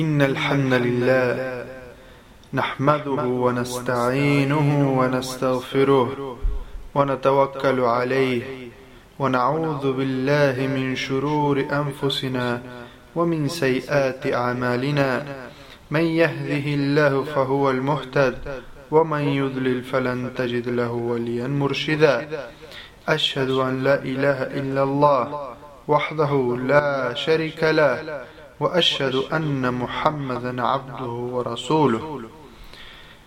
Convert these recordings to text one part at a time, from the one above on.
إن الحمد لله نحمده ونستعينه ونستغفره ونتوكل عليه ونعوذ بالله من شرور أنفسنا ومن سيئات أعمالنا. من يهده الله فهو المهتد ومن يضلل فلن تجد له وليا مرشدا. أشهد أن لا إله إلا الله وحده لا شريك له وأشهد أن محمدا عبده ورسوله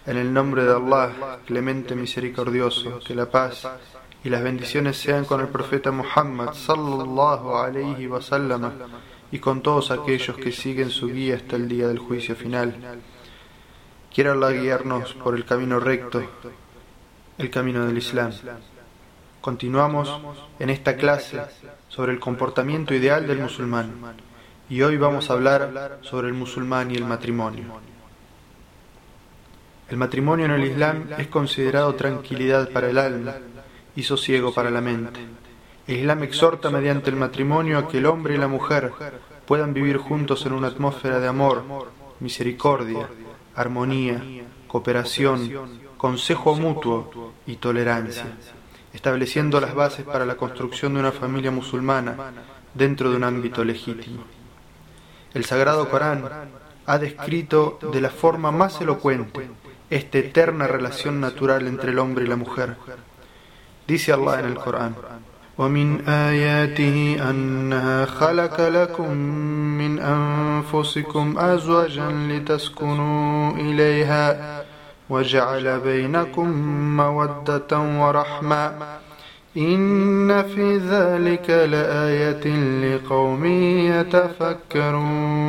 En el nombre de Allah, clemente misericordioso, que la paz y las bendiciones sean con el profeta Muhammad sallallahu alayhi wa sallam y con todos aquellos que siguen su guía hasta el día del juicio final. Quiera Allah guiarnos por el camino recto, el camino del Islam. Continuamos en esta clase sobre el comportamiento ideal del musulmán y hoy vamos a hablar sobre el musulmán y el matrimonio. El matrimonio en el Islam es considerado tranquilidad para el alma y sosiego para la mente. El Islam exhorta mediante el matrimonio a que el hombre y la mujer puedan vivir juntos en una atmósfera de amor, misericordia, armonía, cooperación, consejo mutuo y tolerancia, estableciendo las bases para la construcción de una familia musulmana dentro de un ámbito legítimo. El Sagrado Corán ha descrito de la forma más elocuente esta eterna relación natural entre el hombre y la mujer. Dice Allah en el Corán, ومن آياته أنها خلق لكم من أنفسكم أزواجا لتسكنوا إليها وجعل بينكم مودة ورحمة إن في ذلك لآية لقوم يتفكرون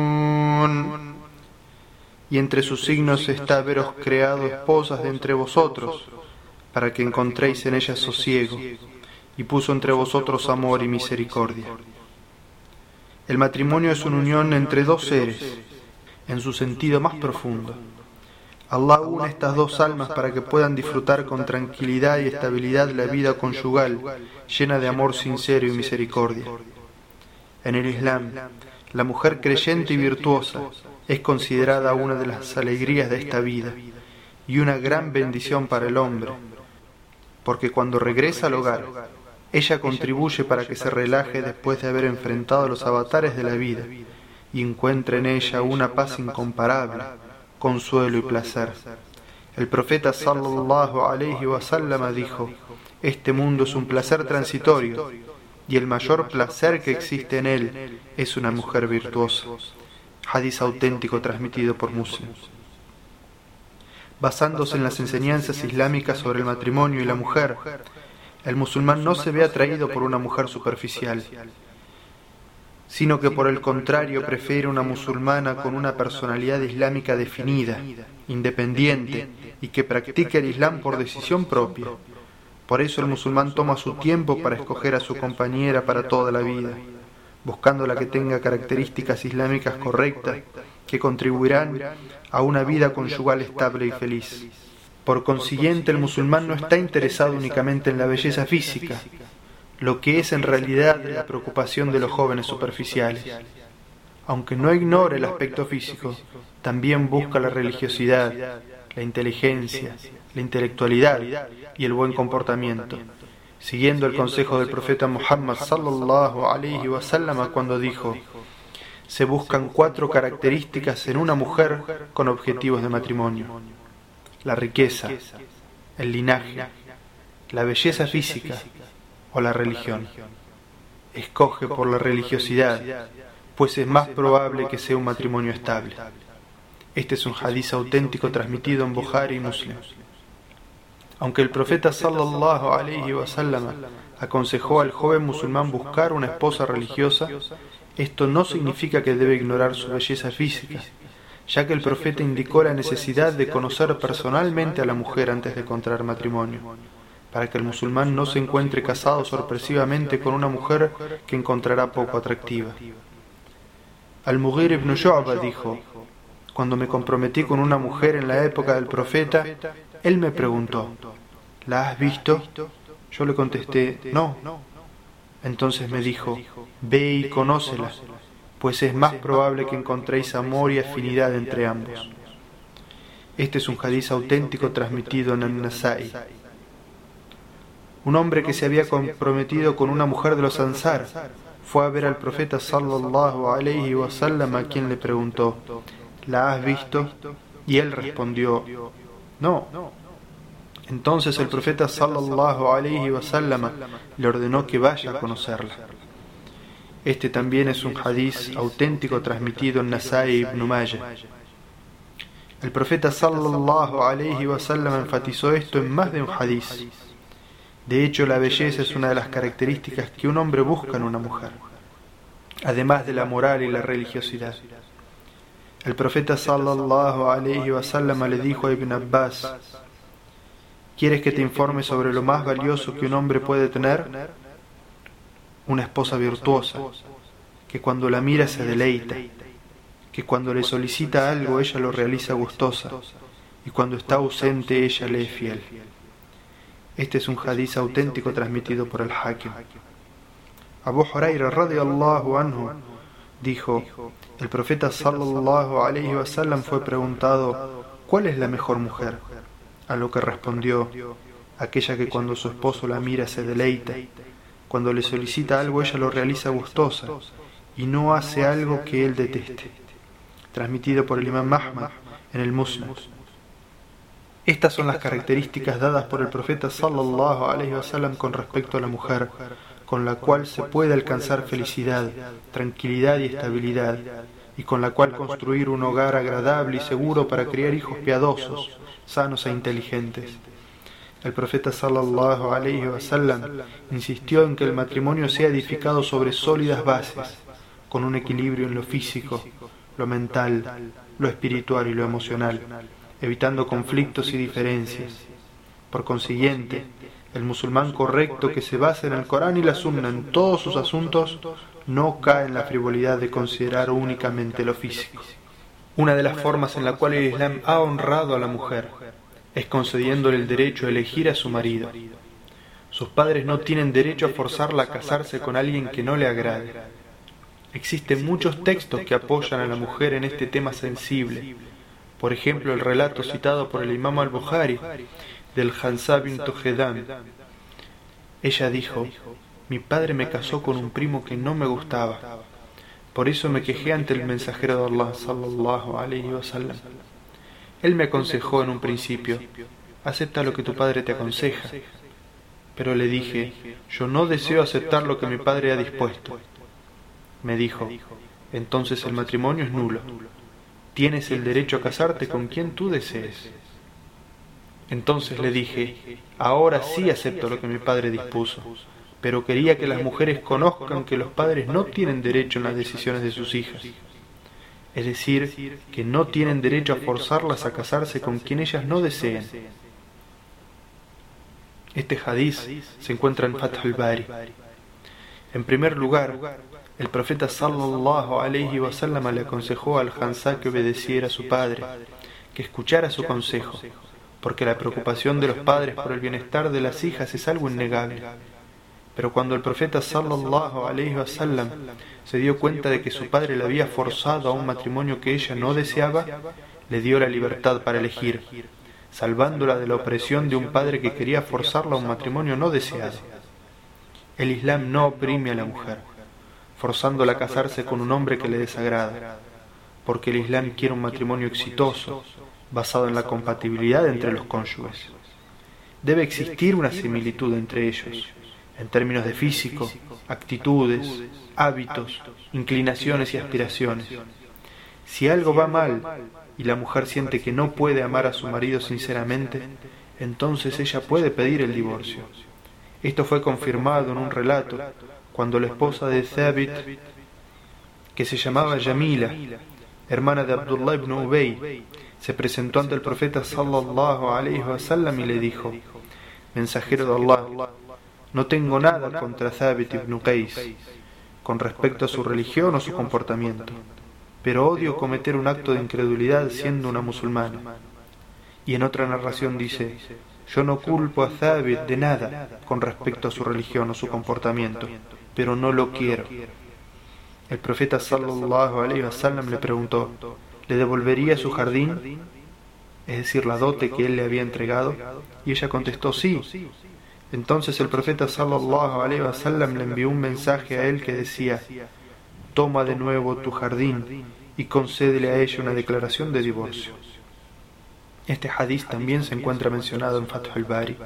Y entre sus signos está haberos creado esposas de entre vosotros, para que encontréis en ellas sosiego y puso entre vosotros amor y misericordia. El matrimonio es una unión entre dos seres, en su sentido más profundo. Allah une estas dos almas para que puedan disfrutar con tranquilidad y estabilidad la vida conyugal, llena de amor sincero y misericordia. En el Islam, la mujer creyente y virtuosa es considerada una de las alegrías de esta vida y una gran bendición para el hombre, porque cuando regresa al hogar, ella contribuye para que se relaje después de haber enfrentado los avatares de la vida y encuentre en ella una paz incomparable, consuelo y placer. El profeta sallallahu alayhi wa sallam dijo: Este mundo es un placer transitorio y el mayor placer que existe en él es una mujer virtuosa. Hadith auténtico transmitido por Muslim. Basándose en las enseñanzas islámicas sobre el matrimonio y la mujer, el musulmán no se ve atraído por una mujer superficial, sino que por el contrario prefiere una musulmana con una personalidad islámica definida, independiente y que practique el Islam por decisión propia. Por eso el musulmán toma su tiempo para escoger a su compañera para toda la vida, buscando la que tenga características islámicas correctas que contribuirán a una vida conyugal estable y feliz. Por consiguiente, el musulmán no está interesado únicamente en la belleza física, lo que es en realidad la preocupación de los jóvenes superficiales. Aunque no ignore el aspecto físico, también busca la religiosidad, la inteligencia, la intelectualidad y el buen comportamiento, siguiendo el consejo del profeta Muhammad sallallahu alaihi wasallam cuando dijo: Se buscan cuatro características en una mujer con objetivos de matrimonio la riqueza, el linaje, la belleza física o la religión. Escoge por la religiosidad, pues es más probable que sea un matrimonio estable. Este es un hadiz auténtico transmitido en Bukhari y Muslim. Aunque el profeta sallallahu alaihi wasallam aconsejó al joven musulmán buscar una esposa religiosa, esto no significa que debe ignorar su belleza física, ya que el profeta indicó la necesidad de conocer personalmente a la mujer antes de contraer matrimonio, para que el musulmán no se encuentre casado sorpresivamente con una mujer que encontrará poco atractiva. Al-Mughir ibn Shu'ba dijo, cuando me comprometí con una mujer en la época del profeta, él me preguntó, ¿la has visto? Yo le contesté, no. Entonces me dijo, ve y conócela pues es más probable que encontréis amor y afinidad entre ambos. Este es un hadiz auténtico transmitido en el Nasai. Un hombre que se había comprometido con una mujer de los Ansar fue a ver al profeta sallallahu alayhi wa sallam a quien le preguntó, ¿la has visto? Y él respondió, no. Entonces el profeta sallallahu alayhi wa sallam le ordenó que vaya a conocerla. Este también es un hadiz auténtico transmitido en Nasai ibn Majah. El profeta sallallahu alayhi wa sallam enfatizó esto en más de un hadiz. De hecho, la belleza es una de las características que un hombre busca en una mujer, además de la moral y la religiosidad. El profeta sallallahu alayhi wa sallam le dijo a Ibn Abbas: ¿Quieres que te informe sobre lo más valioso que un hombre puede tener? Una esposa virtuosa, que cuando la mira se deleita que cuando le solicita algo ella lo realiza gustosa y cuando está ausente ella le es fiel. Este es un hadiz auténtico transmitido por el Hakim. Abu Huraira radiallahu anhu dijo, el profeta sallallahu alayhi wa sallam fue preguntado, ¿cuál es la mejor mujer? A lo que respondió, aquella que cuando su esposo la mira se deleita, cuando le solicita algo ella lo realiza gustosa y no hace algo que él deteste transmitido por el imam Mahmad en el Muslim. Estas son las características dadas por el profeta sallallahu alaihi wasallam con respecto a la mujer, con la cual se puede alcanzar felicidad, tranquilidad y estabilidad, y con la cual construir un hogar agradable y seguro para criar hijos piadosos, sanos e inteligentes. El profeta sallallahu alaihi wasallam insistió en que el matrimonio sea edificado sobre sólidas bases, con un equilibrio en lo físico, lo mental, lo espiritual y lo emocional, evitando conflictos y diferencias. Por consiguiente, el musulmán correcto que se basa en el Corán y la Sunna en todos sus asuntos no cae en la frivolidad de considerar únicamente lo físico. Una de las formas en la cual el Islam ha honrado a la mujer es concediéndole el derecho a elegir a su marido. Sus padres no tienen derecho a forzarla a casarse con alguien que no le agrade Existen muchos textos que apoyan a la mujer en este tema sensible. Por ejemplo, el relato citado por el imam al-Bukhari del Hansa bin Tojedan. Ella dijo, mi padre me casó con un primo que no me gustaba. Por eso me quejé ante el mensajero de Allah sallallahu alayhi. Él me aconsejó en un principio, acepta lo que tu padre te aconseja. Pero le dije, yo no deseo aceptar lo que mi padre ha dispuesto me dijo, entonces el matrimonio es nulo. Tienes el derecho a casarte con quien tú desees. Entonces le dije, ahora sí acepto lo que mi padre dispuso, pero quería que las mujeres conozcan que los padres no tienen derecho en las decisiones de sus hijas. Es decir, que no tienen derecho a forzarlas a casarse con quien ellas no deseen. Este hadiz se encuentra en Fath al-Bari. En primer lugar, el profeta sallallahu alayhi wa sallam le aconsejó al Hansá que obedeciera a su padre, que escuchara su consejo, porque la preocupación de los padres por el bienestar de las hijas es algo innegable. Pero cuando el profeta sallallahu alayhi wa sallam se dio cuenta de que su padre le había forzado a un matrimonio que ella no deseaba, le dio la libertad para elegir, salvándola de la opresión de un padre que quería forzarla a un matrimonio no deseado. El Islam no oprime a la mujer forzándola a casarse con un hombre que le desagrada, porque el Islam quiere un matrimonio exitoso, basado en la compatibilidad entre los cónyuges. Debe existir una similitud entre ellos, en términos de físico, actitudes, hábitos, inclinaciones y aspiraciones. Si algo va mal y la mujer siente que no puede amar a su marido sinceramente, entonces ella puede pedir el divorcio. Esto fue confirmado en un relato cuando la esposa de Thabit, que se llamaba Yamila, hermana de Abdullah ibn Ubay, se presentó ante el profeta sallallahu alayhi wasallam y le dijo: Mensajero de Allah, no tengo nada contra Thabit ibn Qais con respecto a su religión o su comportamiento, pero odio cometer un acto de incredulidad siendo una musulmana. Y en otra narración dice: Yo no culpo a Thabit de nada con respecto a su religión o su comportamiento pero no lo quiero. El profeta sallallahu alaihi wasallam le preguntó, ¿le devolvería su jardín? Es decir, la dote que él le había entregado. Y ella contestó, sí. Entonces el profeta sallallahu le envió un mensaje a él que decía, toma de nuevo tu jardín y concédele a ella una declaración de divorcio. Este hadiz también se encuentra mencionado en Fath al-Bari.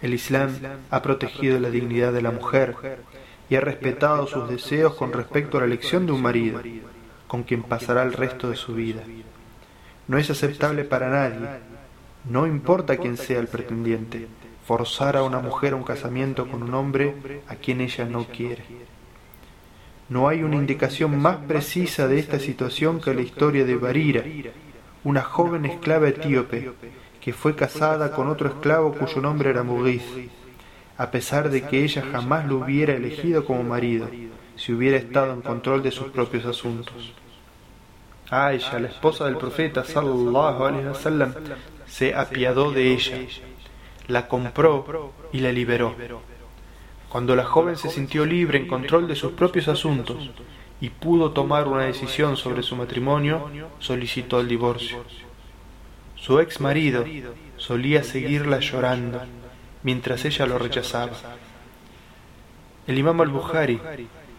El Islam ha protegido la dignidad de la mujer y ha respetado sus deseos con respecto a la elección de un marido, con quien pasará el resto de su vida. No es aceptable para nadie, no importa quién sea el pretendiente, forzar a una mujer a un casamiento con un hombre a quien ella no quiere. No hay una indicación más precisa de esta situación que la historia de Barira, una joven esclava etíope que fue casada con otro esclavo cuyo nombre era Mughis a pesar de que ella jamás lo hubiera elegido como marido, si hubiera estado en control de sus propios asuntos. Aisha, la esposa del profeta sallallahu alaihi wasallam, se apiadó de ella, la compró y la liberó. Cuando la joven se sintió libre en control de sus propios asuntos y pudo tomar una decisión sobre su matrimonio, solicitó el divorcio. Su ex marido solía seguirla llorando mientras ella lo rechazaba. El imam al-Bukhari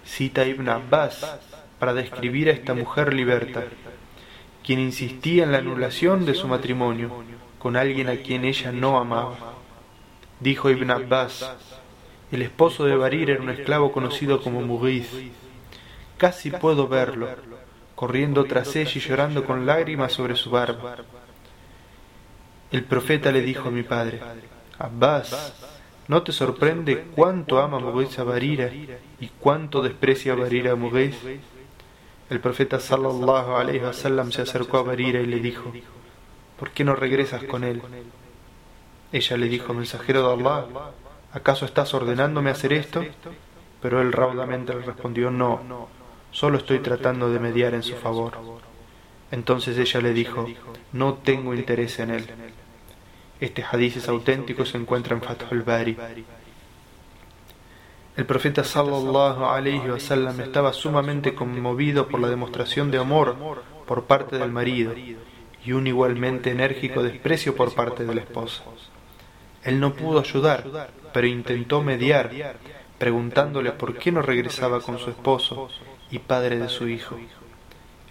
cita a Ibn Abbas para describir a esta mujer liberta, quien insistía en la anulación de su matrimonio con alguien a quien ella no amaba. Dijo Ibn Abbas, el esposo de Barir era un esclavo conocido como Mughith. Casi puedo verlo, corriendo tras ella y llorando con lágrimas sobre su barba. El profeta le dijo a mi padre, Abbas, ¿no te sorprende cuánto ama Mughis a Barira y cuánto desprecia a Barira a Mughis? El profeta sallallahu alaihi wasallam se acercó a Barira y le dijo, ¿por qué no regresas con él? Ella le dijo, mensajero de Allah, ¿acaso estás ordenándome hacer esto? Pero él raudamente le respondió, no, solo estoy tratando de mediar en su favor. Entonces ella le dijo, no tengo interés en él. Este hadiz es auténtico se encuentra en Fathul Bari. El profeta sallallahu alaihi wasallam estaba sumamente conmovido por la demostración de amor por parte del marido y un igualmente enérgico desprecio por parte de la esposa. Él no pudo ayudar, pero intentó mediar, preguntándole por qué no regresaba con su esposo y padre de su hijo.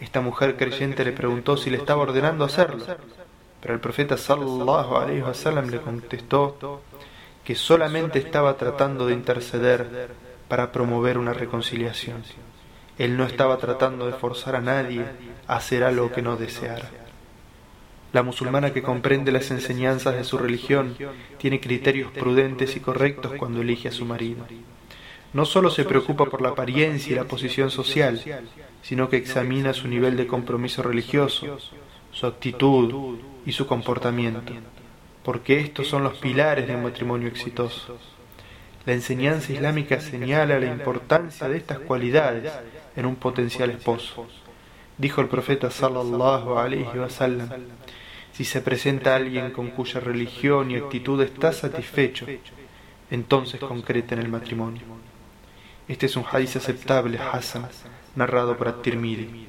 Esta mujer creyente le preguntó si le estaba ordenando hacerlo, pero el profeta sallallahu alaihi wasallam le contestó que solamente estaba tratando de interceder para promover una reconciliación. Él no estaba tratando de forzar a nadie a hacer algo que no deseara. La musulmana que comprende las enseñanzas de su religión tiene criterios prudentes y correctos cuando elige a su marido. No solo se preocupa por la apariencia y la posición social, sino que examina su nivel de compromiso religioso, su actitud y su comportamiento, porque estos son los pilares de un matrimonio exitoso. La enseñanza islámica señala la importancia de estas cualidades en un potencial esposo. Dijo el profeta sallallahu alaihi wasallam: Si se presenta alguien con cuya religión y actitud está satisfecho, entonces concreten el matrimonio. Este es un hadith aceptable, Hassan, narrado por At-Tirmidhi.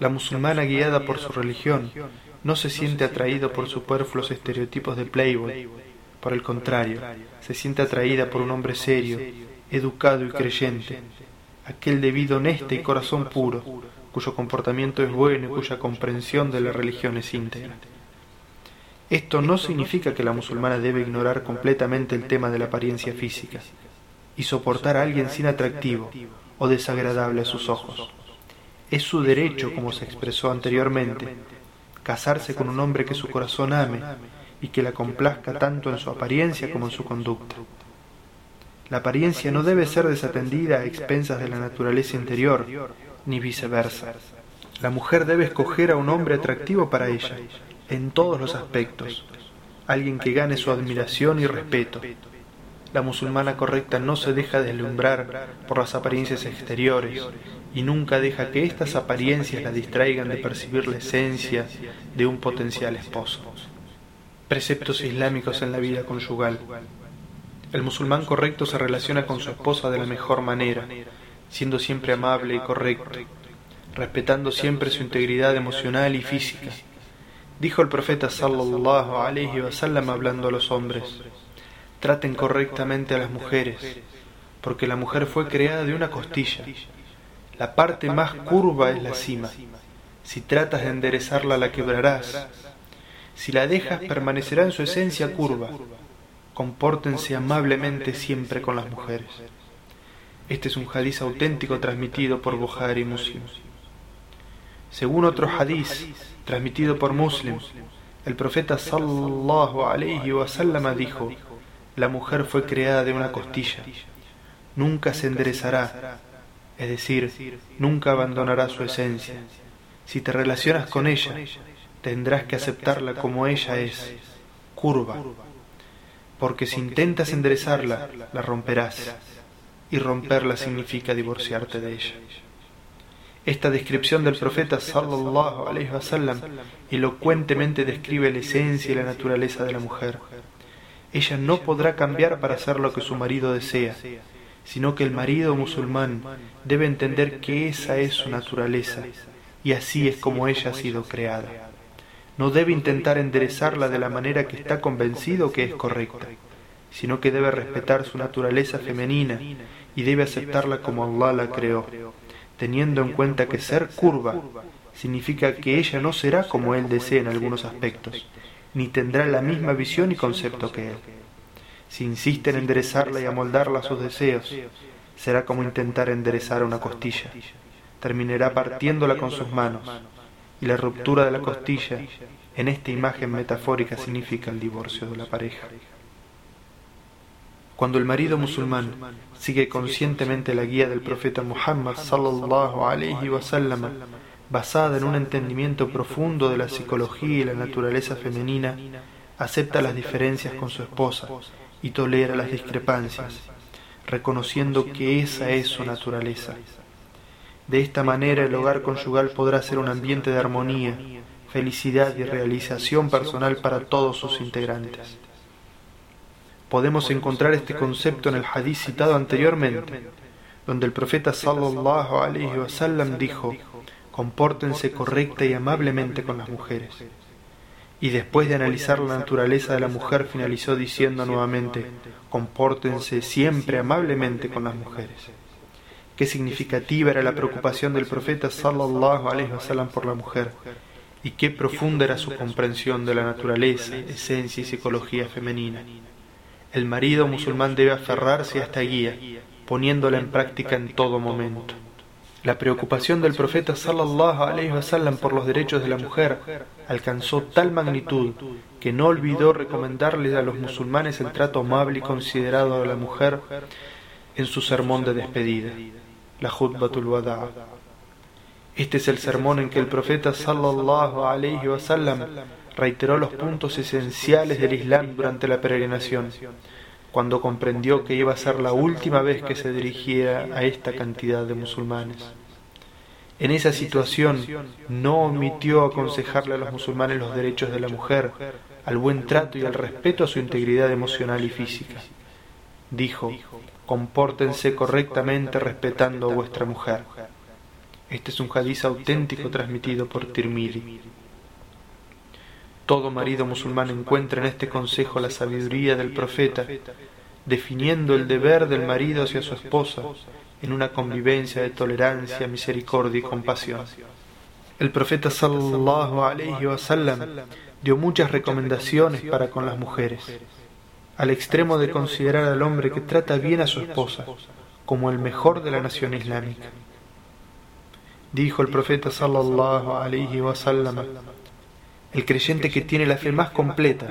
La musulmana guiada por su religión no se siente atraída por superfluos estereotipos de Playboy. Por el contrario, se siente atraída por un hombre serio, educado y creyente, aquel de vida honesta y corazón puro, cuyo comportamiento es bueno y cuya comprensión de la religión es íntegra. Esto no significa que la musulmana debe ignorar completamente el tema de la apariencia física y soportar a alguien sin atractivo o desagradable a sus ojos. Es su derecho, como se expresó anteriormente, casarse con un hombre que su corazón ame y que la complazca tanto en su apariencia como en su conducta. La apariencia no debe ser desatendida a expensas de la naturaleza interior, ni viceversa. La mujer debe escoger a un hombre atractivo para ella, en todos los aspectos, alguien que gane su admiración y respeto. La musulmana correcta no se deja deslumbrar por las apariencias exteriores, y nunca deja que estas apariencias la distraigan de percibir la esencia de un potencial esposo. Preceptos islámicos en la vida conyugal. El musulmán correcto se relaciona con su esposa de la mejor manera, siendo siempre amable y correcto, respetando siempre su integridad emocional y física. Dijo el profeta sallallahu alaihi wasallam hablando a los hombres: Traten correctamente a las mujeres, porque la mujer fue creada de una costilla. La parte más curva es la cima. Si tratas de enderezarla la quebrarás. Si la dejas permanecerá en su esencia curva. Compórtense amablemente siempre con las mujeres. Este es un hadiz auténtico transmitido por Bukhari y Muslim. Según otro hadiz transmitido por Muslim, el profeta sallallahu alayhi wa dijo: La mujer fue creada de una costilla, nunca se enderezará, es decir, nunca abandonará su esencia. Si te relacionas con ella, tendrás que aceptarla como ella es, curva, porque si intentas enderezarla, la romperás y romperla significa divorciarte de ella. Esta descripción del profeta sallallahu elocuentemente describe la esencia y la naturaleza de la mujer. Ella no podrá cambiar para hacer lo que su marido desea, sino que el marido musulmán debe entender que esa es su naturaleza y así es como ella ha sido creada. No debe intentar enderezarla de la manera que está convencido que es correcta, sino que debe respetar su naturaleza femenina y debe aceptarla como Allah la creó, teniendo en cuenta que ser curva significa que ella no será como él desea en algunos aspectos, ni tendrá la misma visión y concepto que él. Si insiste en enderezarla y amoldarla a sus deseos, será como intentar enderezar una costilla. Terminará partiéndola con sus manos, y la ruptura de la costilla en esta imagen metafórica significa el divorcio de la pareja. Cuando el marido musulmán sigue conscientemente la guía del profeta Muhammad sallallahu basada en un entendimiento profundo de la psicología y la naturaleza femenina, acepta las diferencias con su esposa y tolera las discrepancias, reconociendo que esa es su naturaleza. De esta manera el hogar conyugal podrá ser un ambiente de armonía, felicidad y realización personal para todos sus integrantes podemos encontrar este concepto en el hadith citado anteriormente, donde el profeta sallallahu alaihi wasallam dijo: "Compórtense correcta y amablemente con las mujeres." Y después de analizar la naturaleza de la mujer finalizó diciendo nuevamente: "Compórtense siempre amablemente con las mujeres." Qué significativa era la preocupación del profeta sallallahu alaihi wasallam por la mujer y qué profunda era su comprensión de la naturaleza, esencia y psicología femenina. El marido musulmán debe aferrarse a esta guía, poniéndola en práctica en todo momento. La preocupación del profeta sallallahu alaihi wasallam por los derechos de la mujer alcanzó tal magnitud que no olvidó recomendarle a los musulmanes el trato amable y considerado a la mujer en su sermón de despedida, la Khutbatul Wada. Este es el sermón en que el profeta sallallahu alaihi wasallam reiteró los puntos esenciales del Islam durante la peregrinación, cuando comprendió que iba a ser la última vez que se dirigiera a esta cantidad de musulmanes. En esa situación no omitió aconsejarle a los musulmanes los derechos de la mujer, al buen trato y al respeto a su integridad emocional y física. Dijo, compórtense correctamente respetando a vuestra mujer. Este es un hadiz auténtico transmitido por Tirmidhi. Todo marido musulmán encuentra en este consejo la sabiduría del profeta, definiendo el deber del marido hacia su esposa en una convivencia de tolerancia, misericordia y compasión. El profeta sallallahu alaihi wasallam dio muchas recomendaciones para con las mujeres, al extremo de considerar al hombre que trata bien a su esposa como el mejor de la nación islámica. Dijo el profeta sallallahu alaihi wasallam el creyente que tiene la fe más completa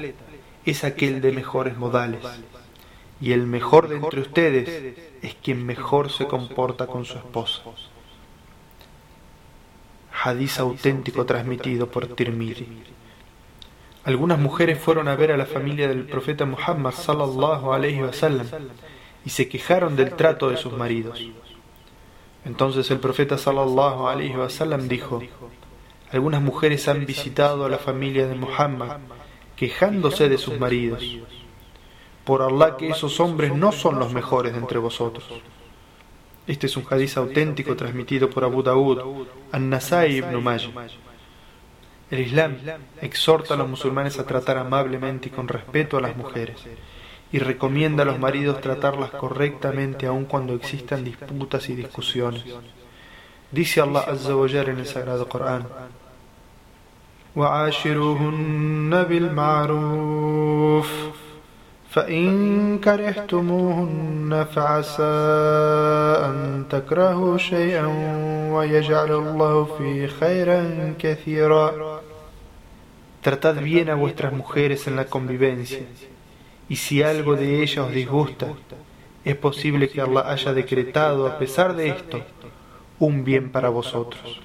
es aquel de mejores modales. Y el mejor de entre ustedes es quien mejor se comporta con su esposa. Hadiz auténtico transmitido por Tirmidhi. Algunas mujeres fueron a ver a la familia del profeta Muhammad sallallahu alaihi wasallam y se quejaron del trato de sus maridos. Entonces el profeta sallallahu alaihi wasallam dijo: algunas mujeres han visitado a la familia de Muhammad, quejándose de sus maridos. Por Allah que esos hombres no son los mejores de entre vosotros. Este es un hadiz auténtico transmitido por Abu Daud, An-Nasai ibn. El Islam exhorta a los musulmanes a tratar amablemente y con respeto a las mujeres y recomienda a los maridos tratarlas correctamente aun cuando existan disputas y discusiones. Dice Allah Azza wa en el Sagrado Corán: فإن كرهتموهن فعسى أن تكرهوا شيئا ويجعل الله فيه خيرا كثيرا Tratad bien a vuestras mujeres en la convivencia, y si algo de ellas os disgusta, es posible que Allah haya decretado, a pesar de esto, un bien para vosotros.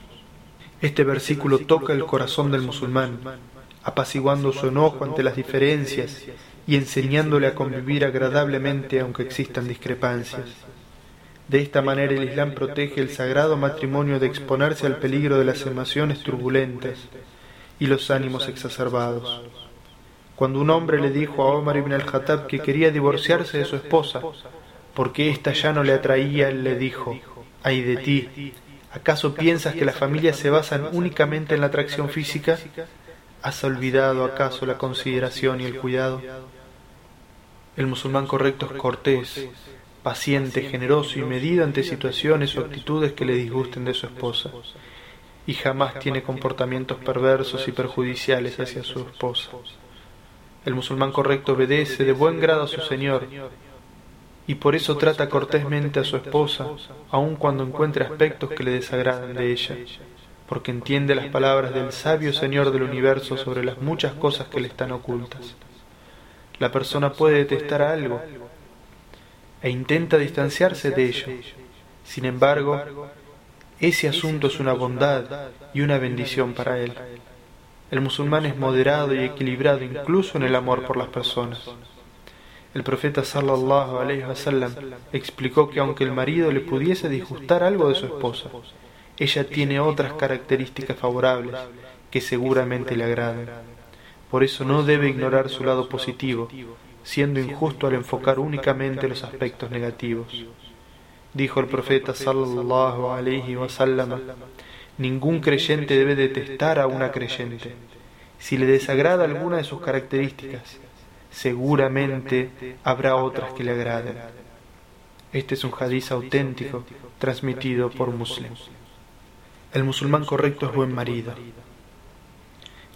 Este versículo toca el corazón del musulmán, apaciguando su enojo ante las diferencias y enseñándole a convivir agradablemente aunque existan discrepancias. De esta manera el Islam protege el sagrado matrimonio de exponerse al peligro de las emociones turbulentas y los ánimos exacerbados. Cuando un hombre le dijo a Omar ibn al-Khattab que quería divorciarse de su esposa, porque ésta ya no le atraía, él le dijo, ay de ti, ¿acaso piensas que las familias se basan únicamente en la atracción física? ¿Has olvidado acaso la consideración y el cuidado? El musulmán correcto es cortés, paciente, generoso y medido ante situaciones o actitudes que le disgusten de su esposa, y jamás tiene comportamientos perversos y perjudiciales hacia su esposa. El musulmán correcto obedece de buen grado a su Señor, y por eso trata cortésmente a su esposa, aun cuando encuentre aspectos que le desagradan de ella, porque entiende las palabras del sabio Señor del universo sobre las muchas cosas que le están ocultas. La persona puede detestar algo e intenta distanciarse de ello. Sin embargo, ese asunto es una bondad y una bendición para él. El musulmán es moderado y equilibrado incluso en el amor por las personas. El profeta sallallahu alaihi wasallam explicó que aunque el marido le pudiese disgustar algo de su esposa, ella tiene otras características favorables que seguramente le agradan. Por eso no debe ignorar su lado positivo, siendo injusto al enfocar únicamente los aspectos negativos. Dijo el profeta sallallahu alaihi wasallam: Ningún creyente debe detestar a una creyente. Si le desagrada alguna de sus características, seguramente habrá otras que le agraden. Este es un hadiz auténtico transmitido por Muslim. El musulmán correcto es buen marido.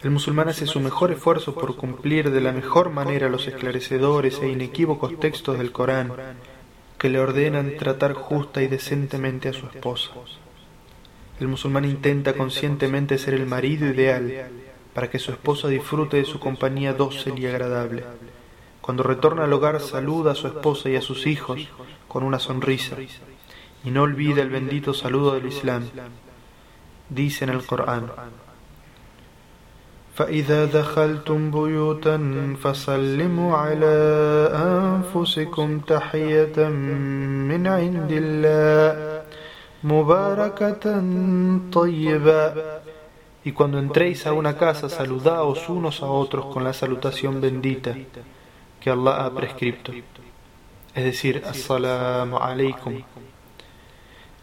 El musulmán hace su mejor esfuerzo por cumplir de la mejor manera los esclarecedores e inequívocos textos del Corán que le ordenan tratar justa y decentemente a su esposa. El musulmán intenta conscientemente ser el marido ideal para que su esposa disfrute de su compañía dócil y agradable. Cuando retorna al hogar saluda a su esposa y a sus hijos con una sonrisa y no olvida el bendito saludo del Islam. Dice en el Corán, فإذا دخلتم بيوتا فسلموا على أنفسكم تحية من عند الله مباركة طيبة Y cuando entréis a una casa, saludaos unos a otros con la salutación bendita que Allah ha prescripto. Es decir, Assalamu alaikum.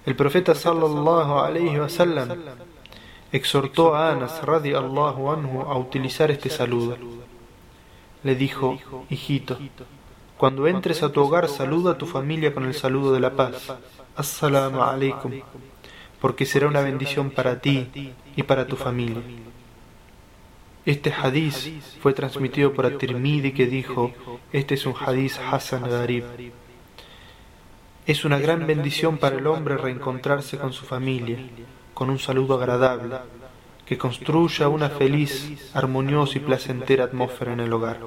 El profeta sallallahu alayhi wa sallam exhortó a Anas radiallahu anhu a utilizar este saludo. Le dijo, hijito, cuando entres a tu hogar saluda a tu familia con el saludo de la paz. Assalamu alaikum, porque será una bendición para ti y para tu familia. Este hadiz fue transmitido por At-Tirmidhi que dijo, este es un hadiz Hasan Garib. Es una gran bendición para el hombre reencontrarse con su familia con un saludo agradable, que construya una feliz, armoniosa y placentera atmósfera en el hogar.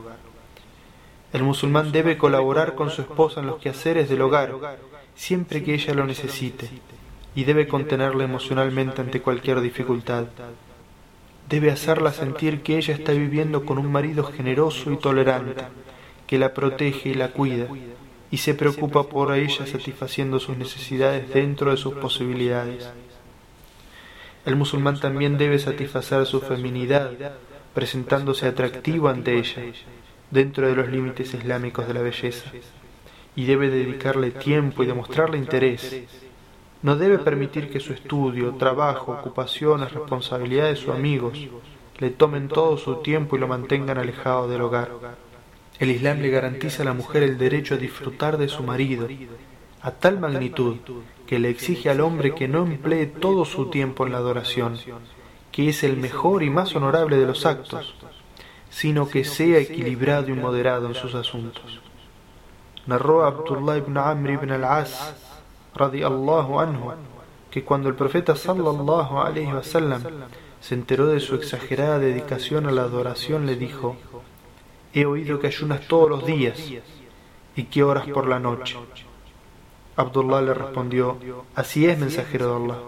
El musulmán debe colaborar con su esposa en los quehaceres del hogar, siempre que ella lo necesite, y debe contenerla emocionalmente ante cualquier dificultad. Debe hacerla sentir que ella está viviendo con un marido generoso y tolerante, que la protege y la cuida, y se preocupa por ella satisfaciendo sus necesidades dentro de sus posibilidades. El musulmán también debe satisfacer su feminidad, presentándose atractivo ante ella, dentro de los límites islámicos de la belleza, y debe dedicarle tiempo y demostrarle interés, No debe permitir que su estudio, trabajo, ocupaciones, responsabilidades o amigos le tomen todo su tiempo y lo mantengan alejado del hogar. El Islam le garantiza a la mujer el derecho a disfrutar de su marido, a tal magnitud que le exige al hombre que no emplee todo su tiempo en la adoración, que es el mejor y más honorable de los actos, sino que sea equilibrado y moderado en sus asuntos. Narró Abdullah ibn Amr ibn al-As, anhu, que cuando el profeta sallallahu alayhi wasallam se enteró de su exagerada dedicación a la adoración, le dijo: He oído que ayunas todos los días y que oras por la noche. Abdullah le respondió: Así es, mensajero de Allah.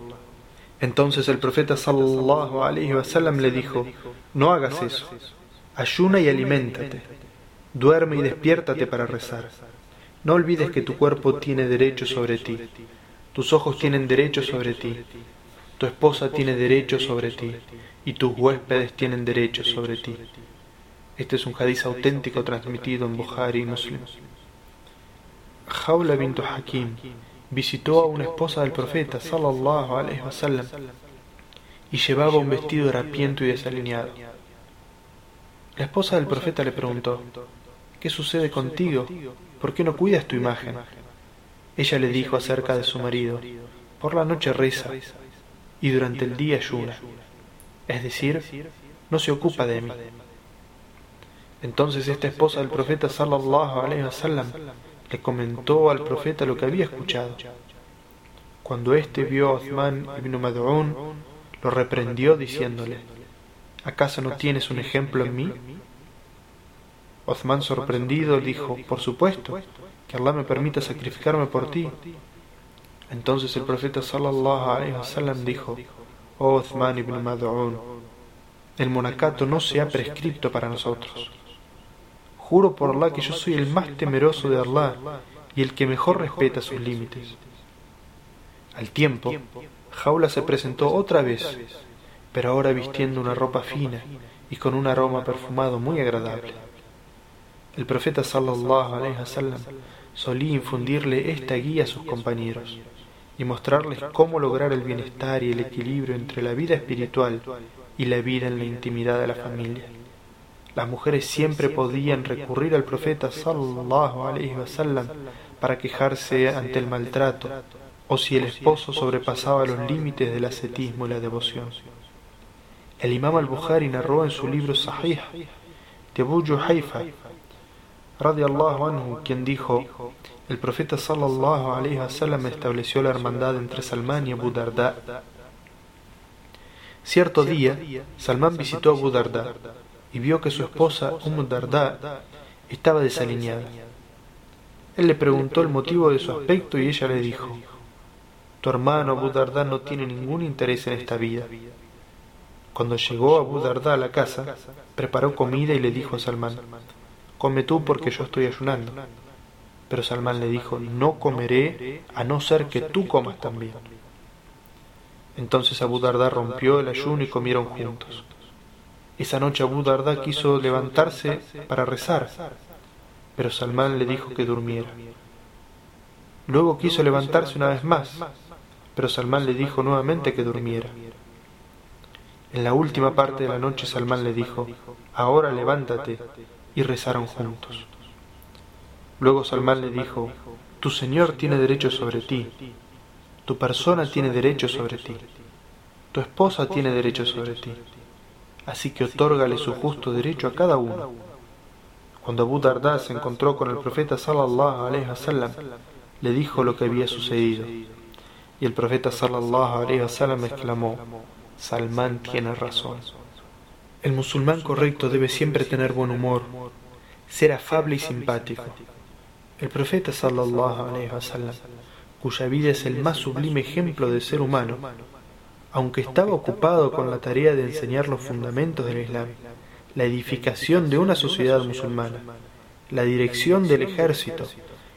Entonces el profeta sallallahu alaihi wasallam le dijo: No hagas eso. Ayuna y aliméntate. Duerme y despiértate para rezar. No olvides que tu cuerpo tiene derecho sobre ti. Tus ojos tienen derecho sobre ti. Tu esposa tiene derecho sobre ti. Y tus huéspedes tienen derecho sobre ti. Este es un hadiz auténtico transmitido en Bukhari y Muslim. Jaula bint Hakim visitó a una esposa del profeta sallallahu alaihi wasallam y llevaba un vestido harapiento y desalineado. La esposa del profeta le preguntó: ¿Qué sucede contigo? ¿Por qué no cuidas tu imagen? Ella le dijo acerca de su marido: Por la noche reza. y durante el día ayuna, es decir, no se ocupa de mí. Entonces esta esposa del profeta sallallahu alaihi wasallam le comentó al profeta lo que había escuchado. Cuando éste vio a Uthman ibn Mad'un, lo reprendió diciéndole, ¿acaso no tienes un ejemplo en mí? Uthman sorprendido dijo, por supuesto, que Allah me permita sacrificarme por ti. Entonces el profeta sallallahu alaihi wasallam dijo, oh Uthman ibn Mad'un, el monacato no se ha prescrito para nosotros. Juro por Allah que yo soy el más temeroso de Allah y el que mejor respeta sus límites. Al tiempo, Jaula se presentó otra vez, pero ahora vistiendo una ropa fina y con un aroma perfumado muy agradable. El profeta sallallahu alaihi wasallam solía infundirle esta guía a sus compañeros y mostrarles cómo lograr el bienestar y el equilibrio entre la vida espiritual y la vida en la intimidad de la familia. Las mujeres siempre podían recurrir al profeta sallallahu alaihi wasallam para quejarse ante el maltrato o si el esposo sobrepasaba los límites del ascetismo y la devoción. El imam al-Bukhari narró en su libro Sahih de Abu radiallahu anhu quien dijo el profeta sallallahu alaihi wasallam estableció la hermandad entre Salman y Abu Darda. Cierto día, Salman visitó a Abu y vio que su esposa, Umm estaba desalineada. Él le preguntó el motivo de su aspecto y ella le dijo, Tu hermano Abu no tiene ningún interés en esta vida. Cuando llegó Abu Darda a la casa, preparó comida y le dijo a Salman, Come tú porque yo estoy ayunando. Pero Salman le dijo, no comeré a no ser que tú comas también. Entonces Abu Darda rompió el ayuno y comieron juntos. Esa noche Abu Darda quiso levantarse para rezar, pero Salmán le dijo que durmiera. Luego quiso levantarse una vez más, pero Salmán le dijo nuevamente que durmiera. En la última parte de la noche Salmán le dijo, ahora levántate, y rezaron juntos. Luego Salmán le dijo, tu Señor tiene derecho sobre ti, tu persona tiene derecho sobre ti, tu esposa tiene derecho sobre ti así que otórgale su justo derecho a cada uno. Cuando Abu Darda se encontró con el profeta sallallahu alaihi wasallam, le dijo lo que había sucedido. Y el profeta sallallahu alaihi wasallam exclamó: Salman tiene razón. El musulmán correcto debe siempre tener buen humor, ser afable y simpático. El profeta sallallahu alaihi wasallam, cuya vida es el más sublime ejemplo de ser humano, aunque estaba ocupado con la tarea de enseñar los fundamentos del Islam, la edificación de una sociedad musulmana, la dirección del ejército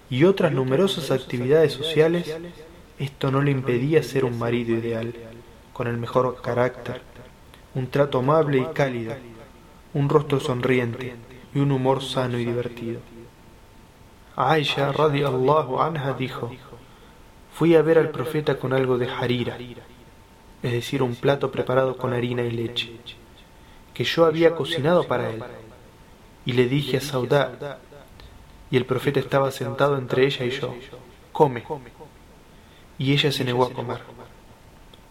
y otras numerosas actividades sociales, esto no le impedía ser un marido ideal, con el mejor carácter, un trato amable y cálido, un rostro sonriente y un humor sano y divertido. Aisha radiallahu anha dijo, fui a ver al profeta con algo de harira, es decir, un plato preparado con harina y leche, que yo había cocinado para él. Y le dije a Saudá, y el profeta estaba sentado entre ella y yo, come. Y ella se negó a comer.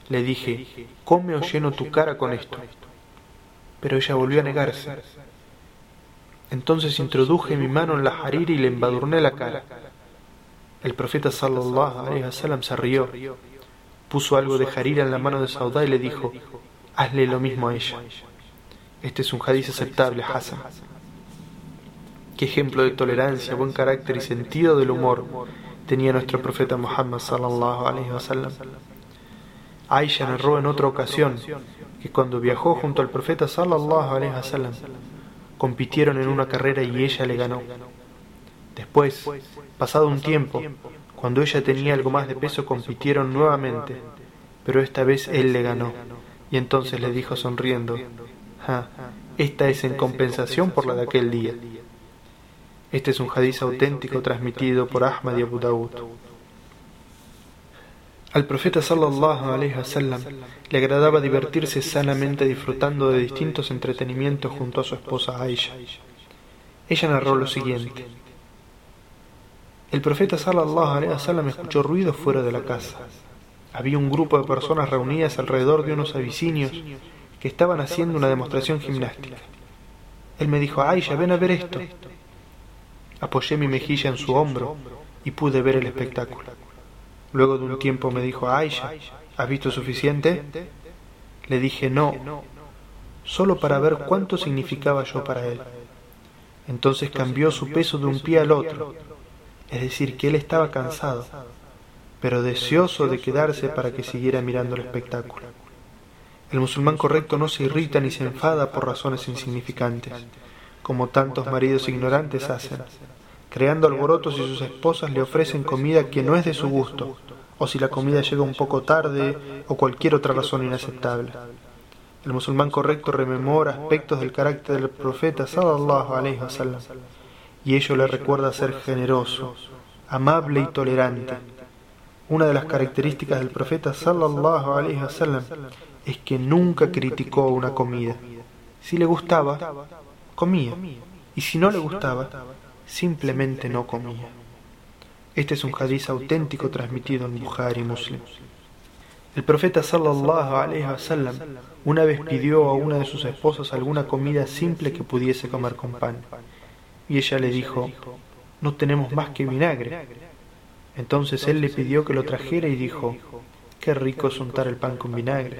Le dije, come o lleno tu cara con esto. Pero ella volvió a negarse. Entonces introduje mi mano en la harira y le embadurné la cara. El profeta sallallahu alaihi wasallam se rió, puso algo de harira en la mano de Saudá y le dijo, hazle lo mismo a ella. Este es un hadiz aceptable, Hassan. Qué ejemplo de tolerancia, buen carácter y sentido del humor tenía nuestro profeta Muhammad sallallahu alaihi wasallam. Aisha narró en otra ocasión que cuando viajó junto al profeta sallallahu alaihi wasallam compitieron en una carrera y ella le ganó. Después, pasado un tiempo, cuando ella tenía algo más de peso compitieron nuevamente, pero esta vez él le ganó y entonces le dijo sonriendo, esta es en compensación por la de aquel día. Este es un hadiz auténtico transmitido por Ahmad y Abu Dawud. Al profeta sallallahu alaihi wasallam le agradaba divertirse sanamente disfrutando de distintos entretenimientos junto a su esposa Aisha. Ella narró lo siguiente: El profeta sallallahu alaihi wasallam escuchó ruido fuera de la casa. Había un grupo de personas reunidas alrededor de unos abisinios que estaban haciendo una demostración gimnástica. Él me dijo: Aisha, ven a ver esto. Apoyé mi mejilla en su hombro y pude ver el espectáculo. Luego de un tiempo me dijo, Aisha, ¿has visto suficiente? Le dije, no, solo para ver cuánto significaba yo para él. Entonces cambió su peso de un pie al otro, es decir, que él estaba cansado, pero deseoso de quedarse para que siguiera mirando el espectáculo. El musulmán correcto no se irrita ni se enfada por razones insignificantes, como tantos maridos ignorantes hacen creando alborotos y sus esposas le ofrecen comida que no es de su gusto, o si la comida llega un poco tarde, o cualquier otra razón inaceptable. El musulmán correcto rememora aspectos del carácter del profeta wasallam, y ello le recuerda ser generoso, amable y tolerante. Una de las características del profeta sallallahu alaihi wasallam es que nunca criticó una comida. Si le gustaba, comía, y si no le gustaba, simplemente no comía. Este es un hadiz auténtico transmitido en Bukhari Muslim. El profeta sallallahu alaihi wasallam una vez pidió a una de sus esposas alguna comida simple que pudiese comer con pan. Y ella le dijo, no tenemos más que vinagre. Entonces él le pidió que lo trajera y dijo, qué rico es untar el pan con vinagre,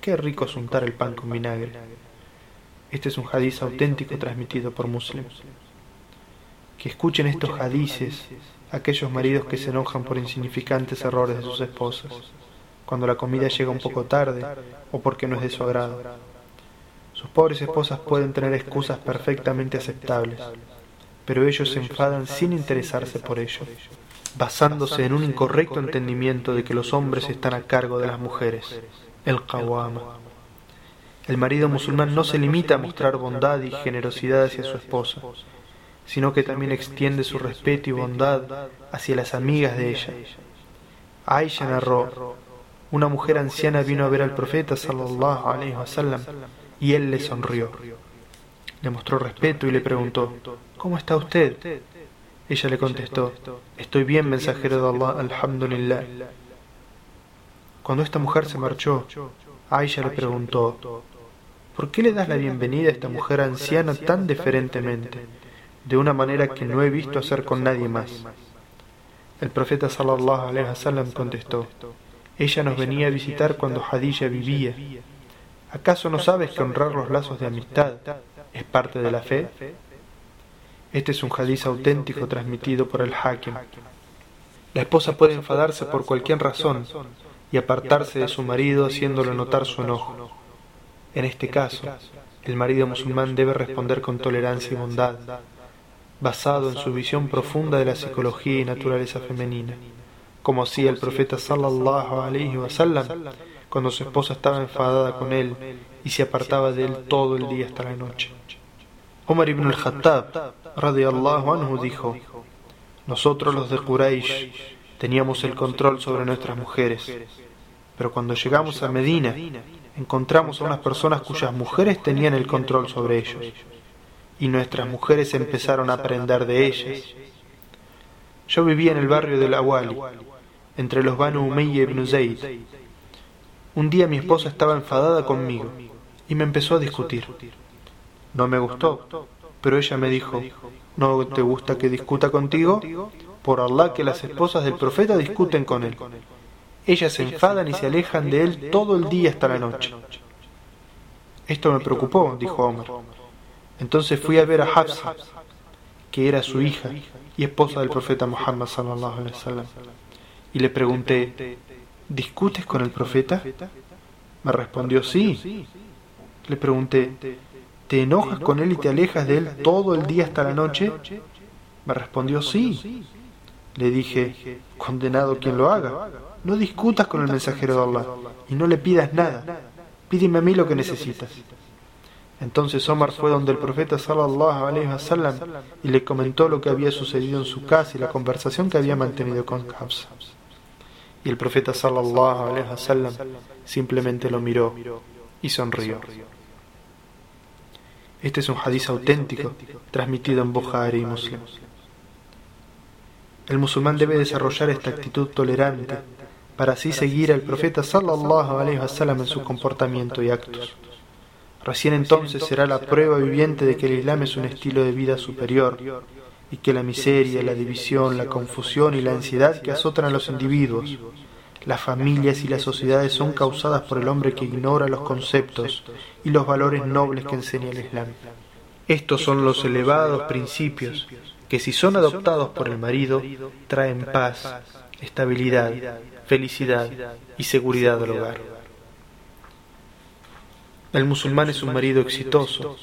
qué rico es untar el pan con vinagre. Este es un hadiz auténtico transmitido por Muslim que escuchen estos hadices aquellos maridos que se enojan por insignificantes errores de sus esposas, cuando la comida llega un poco tarde o porque no es de su agrado. Sus pobres esposas pueden tener excusas perfectamente aceptables, pero ellos se enfadan sin interesarse por ello, basándose en un incorrecto entendimiento de que los hombres están a cargo de las mujeres, el qawama. El marido musulmán no se limita a mostrar bondad y generosidad hacia su esposa, sino que también extiende su respeto y bondad hacia las amigas de ella. Aisha narró, una mujer anciana vino a ver al profeta sallallahu alaihi wasallam y él le sonrió. Le mostró respeto y le preguntó, ¿cómo está usted? Ella le contestó, estoy bien, mensajero de Allah, alhamdulillah. Cuando esta mujer se marchó, Aisha le preguntó, ¿por qué le das la bienvenida a esta mujer anciana tan deferentemente? De una manera que no he visto hacer con nadie más. El profeta sallallahu alaihi wasallam contestó: Ella nos venía a visitar cuando Hadilla vivía. ¿Acaso no sabes que honrar los lazos de amistad es parte de la fe? Este es un hadiz auténtico transmitido por el Hakim. La esposa puede enfadarse por cualquier razón y apartarse de su marido haciéndole notar su enojo. En este caso, el marido musulmán debe responder con tolerancia y bondad, basado en su visión profunda de la psicología y naturaleza femenina, como hacía el profeta sallallahu alaihi wasallam cuando su esposa estaba enfadada con él y se apartaba de él todo el día hasta la noche. Omar ibn al-Khattab radiallahu anhu dijo: Nosotros los de Quraysh Teníamos el control sobre nuestras mujeres, pero cuando llegamos a Medina, encontramos a unas personas cuyas mujeres tenían el control sobre ellos, y nuestras mujeres empezaron a aprender de ellas. Yo vivía en el barrio de la Wali, entre los Banu Umayya Ibn Zayd. Un día mi esposa estaba enfadada conmigo y me empezó a discutir. No me gustó, pero ella me dijo, ¿no te gusta que discuta contigo? Por Allah que las esposas del profeta discuten con él. Ellas se enfadan y se alejan de él todo el día hasta la noche. Esto me preocupó, dijo Omar. Entonces fui a ver a Hafsa, que era su hija y esposa del profeta Muhammad y le pregunté, ¿discutes con el profeta? Me respondió sí. Le pregunté, ¿te enojas con él y te alejas de él todo el día hasta la noche? Me respondió sí. Le dije, condenado quien lo haga, no discutas con el mensajero de Allah y no le pidas nada, pídeme a mí lo que necesitas. Entonces Omar fue donde el profeta sallallahu alaihi wasallam y le comentó lo que había sucedido en su casa y la conversación que había mantenido con Hafsa. Y el profeta sallallahu alaihi wasallam simplemente lo miró y sonrió. Este es un hadiz auténtico transmitido en Bukhari y Muslim. El musulmán debe desarrollar esta actitud tolerante para así seguir al profeta sallallahu alaihi wasallam en su comportamiento y actos. Recién entonces será la prueba viviente de que el Islam es un estilo de vida superior y que la miseria, la división, la confusión y la ansiedad que azotan a los individuos, las familias y las sociedades son causadas por el hombre que ignora los conceptos y los valores nobles que enseña el Islam. Estos son los elevados principios que si son adoptados por el marido traen paz, estabilidad, felicidad y seguridad al hogar. El musulmán es un marido exitoso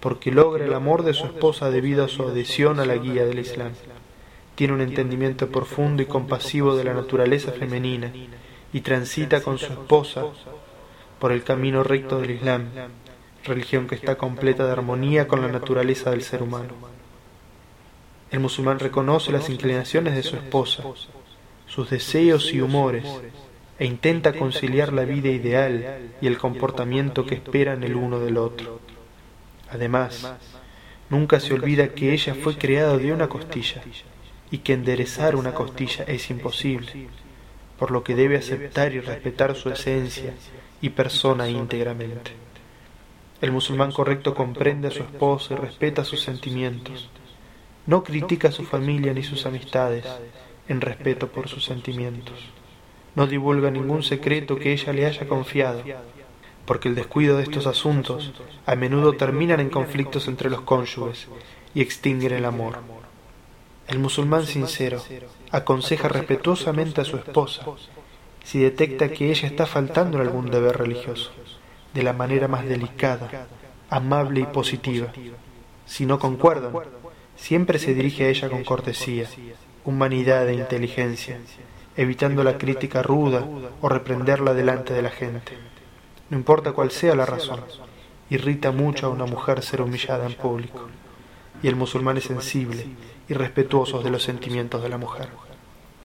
porque logra el amor de su esposa debido a su adhesión a la guía del Islam. Tiene un entendimiento profundo y compasivo de la naturaleza femenina y transita con su esposa por el camino recto del Islam, religión que está completa de armonía con la naturaleza del ser humano. El musulmán reconoce las inclinaciones de su esposa, sus deseos y humores, e intenta conciliar la vida ideal y el comportamiento que esperan el uno del otro. Además, nunca se olvida que ella fue creada de una costilla y que enderezar una costilla es imposible, por lo que debe aceptar y respetar su esencia y persona íntegramente. El musulmán correcto comprende a su esposa y respeta sus sentimientos. No critica a su familia ni sus amistades en respeto por sus sentimientos no divulga ningún secreto que ella le haya confiado, porque el descuido de estos asuntos a menudo terminan en conflictos entre los cónyuges y extinguen el amor. El musulmán sincero aconseja respetuosamente a su esposa si detecta que ella está faltando en algún deber religioso, de la manera más delicada, amable y positiva. Si no concuerdan, siempre se dirige a ella con cortesía, humanidad e inteligencia, evitando la crítica ruda o reprenderla delante de la gente. No importa cuál sea la razón, irrita mucho a una mujer ser humillada en público, y el musulmán es sensible y respetuoso de los sentimientos de la mujer.